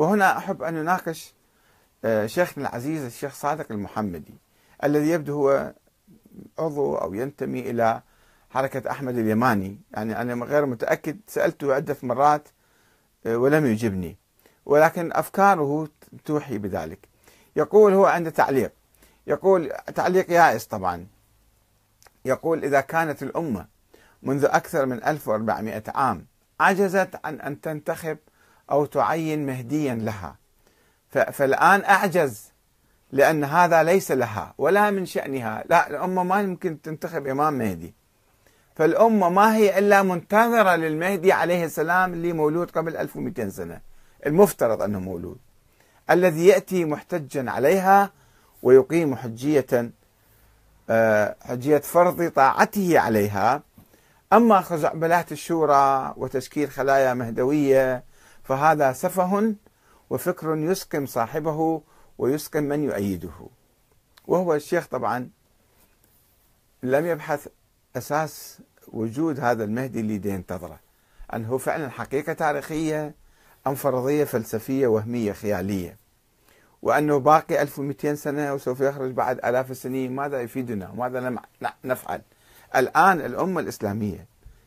وهنا أحب أن نناقش آه، شيخنا العزيز الشيخ صادق المحمدي الذي يبدو هو عضو أو ينتمي إلى حركة أحمد اليماني. يعني أنا غير متأكد سألته عدة مرات آه، ولم يجبني. ولكن أفكاره توحي بذلك. يقول هو عنده تعليق. يقول تعليق يائس طبعا. يقول إذا كانت الأمة منذ أكثر من 1400 عام عجزت عن أن تنتخب أو تعين مهديا لها. فالآن أعجز لأن هذا ليس لها ولا من شأنها. لا الأمة ما يمكن تنتخب إمام مهدي. فالأمة ما هي إلا منتظرة للمهدي عليه السلام اللي مولود قبل 1200 سنة. المفترض أنه مولود. الذي يأتي محتجا عليها ويقيم حجية آه، حجية فرض طاعته عليها. أما خزعبلات الشورى وتشكيل خلايا مهدوية فهذا سفه وفكر يسقم صاحبه ويسقم من يؤيده. وهو الشيخ طبعا لم يبحث أساس وجود هذا المهدي اللي ينتظره أنه فعلا حقيقة تاريخية أم فرضية فلسفية وهمية خيالية. وأنه باقي 1200 سنة وسوف يخرج بعد آلاف السنين ماذا يفيدنا؟ وماذا نفعل؟ الآن الأمة الإسلامية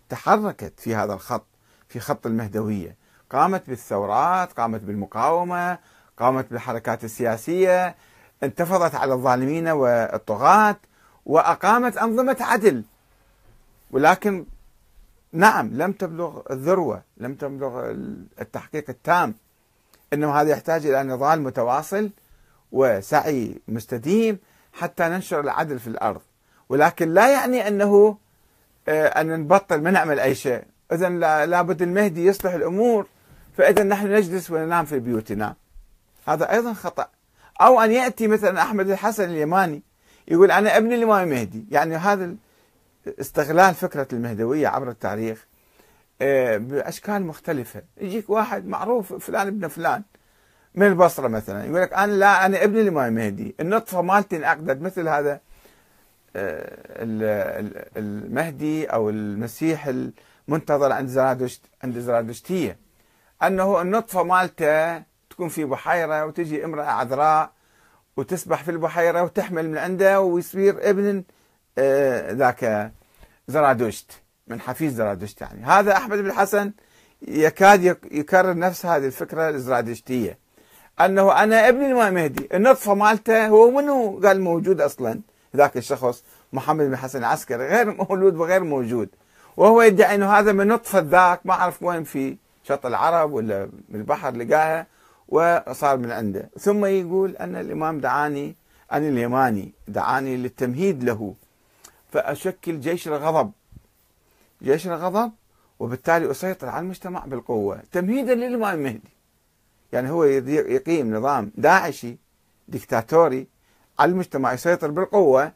تحركت في هذا الخط في خط المهدوية. قامت بالثورات قامت بالمقاومة قامت بالحركات السياسية انتفضت على الظالمين والطغاة وأقامت أنظمة عدل. ولكن نعم لم تبلغ الذروة لم تبلغ التحقيق التام. إنما هذا يحتاج إلى نضال متواصل وسعي مستديم حتى ننشر العدل في الأرض. ولكن لا يعني أنه آه، أن نبطل ما نعمل أي شيء. إذا لابد المهدي يصلح الأمور. فإذا نحن نجلس وننام في بيوتنا. هذا أيضا خطأ. أو أن يأتي مثلا أحمد الحسن اليماني يقول أنا ابن الإمام المهدي يعني هذا استغلال فكرة المهدوية عبر التاريخ آه، بأشكال مختلفة. يجيك واحد معروف فلان ابن فلان من البصرة مثلا يقول لك أنا لا أنا ابن الإمام المهدي النطفة مالتي انعقدت مثل هذا آه، المهدي أو المسيح المنتظر عند زرادشت عند زرادشتية. أنه النطفة مالته تكون في بحيرة وتجي امرأة عذراء وتسبح في البحيرة وتحمل من عنده ويصير ابن آه، ذاك زرادشت من حفيد زرادشت يعني. هذا أحمد بن الحسن يكاد يكرر نفس هذه الفكرة الزرادشتية. أنه أنا ابن الإمام مهدي النطفة مالته هو منو؟ قال موجود أصلا. ذاك الشخص محمد بن حسن العسكري غير مولود وغير موجود. وهو يدعي أنه هذا من نطفة ذاك ما أعرف وين في شط العرب ولا من البحر لقاها وصار من عنده. ثم يقول أن الإمام دعاني أن اليماني دعاني للتمهيد له. فأشكل جيش الغضب. جيش الغضب وبالتالي أسيطر على المجتمع بالقوة. تمهيدا للإمام المهدي. يعني هو يقيم نظام داعشي ديكتاتوري على المجتمع يسيطر بالقوة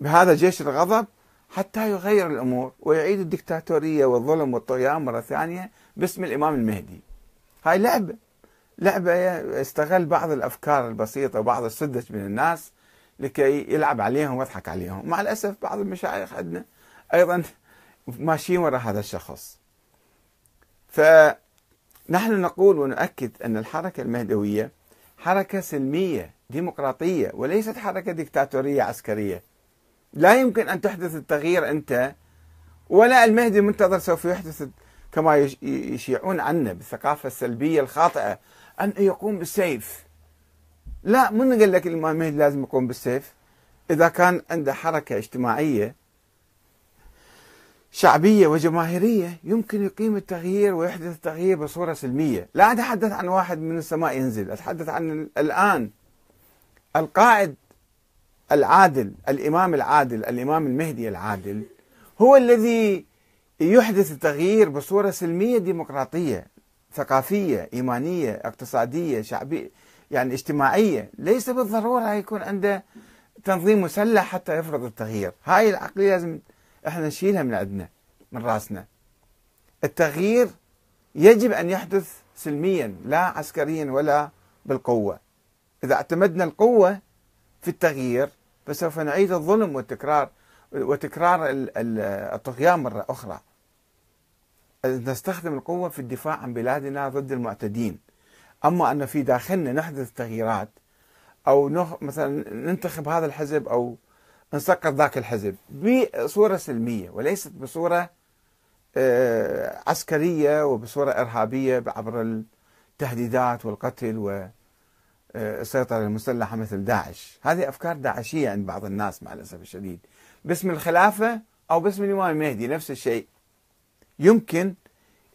بهذا جيش الغضب حتى يغير الأمور ويعيد الدكتاتورية والظلم والطغيان مرة ثانية باسم الإمام المهدي. هاي لعبة. لعبة استغل بعض الأفكار البسيطة وبعض السذج من الناس لكي يلعب عليهم ويضحك عليهم. مع الأسف بعض المشايخ عندنا أيضا ماشيين وراء هذا الشخص. فنحن نقول ونؤكد أن الحركة المهدوية حركة سلمية ديمقراطية وليست حركة ديكتاتورية عسكرية. لا يمكن أن تحدث التغيير أنت ولا المهدي المنتظر سوف يحدث كما يشيعون عنا بالثقافة السلبية الخاطئة أن يقوم بالسيف. لا من قال لك الإمام المهدي لازم يقوم بالسيف. إذا كان عنده حركة اجتماعية شعبية وجماهيرية يمكن يقيم التغيير ويحدث التغيير بصورة سلمية لا أتحدث عن واحد من السماء ينزل أتحدث عن الآن. القائد العادل الإمام العادل الإمام المهدي العادل هو الذي يحدث التغيير بصورة سلمية ديمقراطية ثقافية إيمانية اقتصادية شعبية يعني اجتماعية. ليس بالضرورة يكون عنده تنظيم مسلح حتى يفرض التغيير. هاي العقلية لازم إحنا نشيلها من عندنا من رأسنا. التغيير يجب أن يحدث سلميا لا عسكريا ولا بالقوة. إذا اعتمدنا القوة في التغيير فسوف نعيد الظلم والتكرار وتكرار الطغيان مرة أخرى. نستخدم القوة في الدفاع عن بلادنا ضد المعتدين. أما أن في داخلنا نحدث تغييرات أو. مثلا ننتخب هذا الحزب أو نسقط ذاك الحزب بصورة سلمية وليست بصورة آه، عسكرية وبصورة إرهابية عبر التهديدات والقتل والسيطرة المسلحة مثل داعش. هذه أفكار داعشية عند بعض الناس مع الأسف الشديد. باسم الخلافة أو باسم الإمام المهدي نفس الشيء. يمكن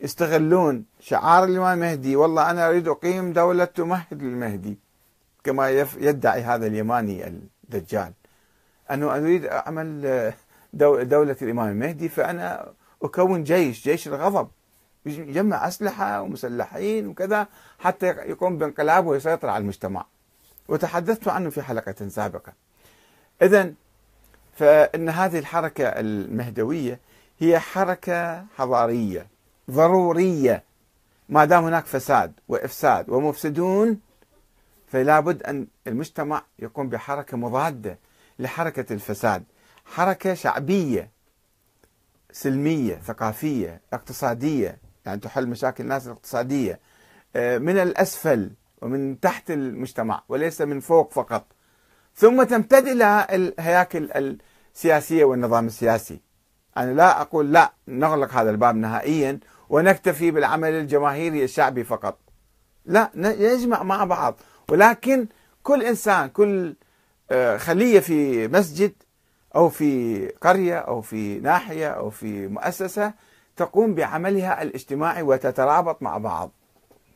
يستغلون شعار الإمام المهدي والله أنا أريد أقيم دولة تمهد للمهدي كما يدعي هذا اليماني الدجال. أنه أريد أعمل دولة الإمام المهدي فأنا أكون جيش جيش الغضب. يجمع أسلحة ومسلحين وكذا حتى يقوم بانقلاب ويسيطر على المجتمع. وتحدثت عنه في حلقة سابقة. إذا فإن هذه الحركة المهدوية هي حركة حضارية ضرورية. ما دام هناك فساد وإفساد ومفسدون فلا بد أن المجتمع يقوم بحركة مضادة لحركة الفساد. حركة شعبية سلمية ثقافية اقتصادية. يعني تحل مشاكل الناس الاقتصادية. آه، من الأسفل ومن تحت المجتمع وليس من فوق فقط. ثم تمتد إلى الهياكل السياسية والنظام السياسي. أنا لا أقول لا نغلق هذا الباب نهائيا ونكتفي بالعمل الجماهيري الشعبي فقط. لا نجمع مع بعض. ولكن كل إنسان كل آه، خلية في مسجد أو في قرية أو في ناحية أو في مؤسسة تقوم بعملها الاجتماعي وتترابط مع بعض.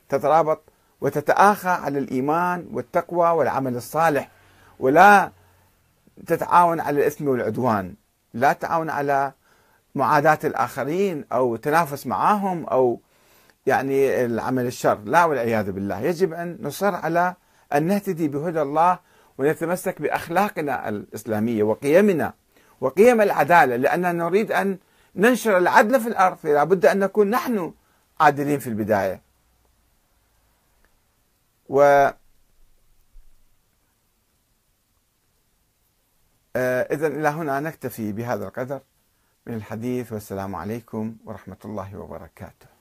تترابط وتتآخى على الإيمان والتقوى والعمل الصالح. ولا تتعاون على الإثم والعدوان لا تعاون على معاداة الآخرين أو تنافس معهم أو يعني العمل الشر لا والعياذ بالله يجب أن نصر على أن نهتدي بهدى الله ونتمسك بأخلاقنا الإسلامية وقيمنا وقيم العدالة لأننا نريد أن ننشر العدل في الأرض فلا بد أن نكون نحن عادلين في البداية. و إذا إلى هنا نكتفي بهذا القدر من الحديث والسلام عليكم ورحمة الله وبركاته.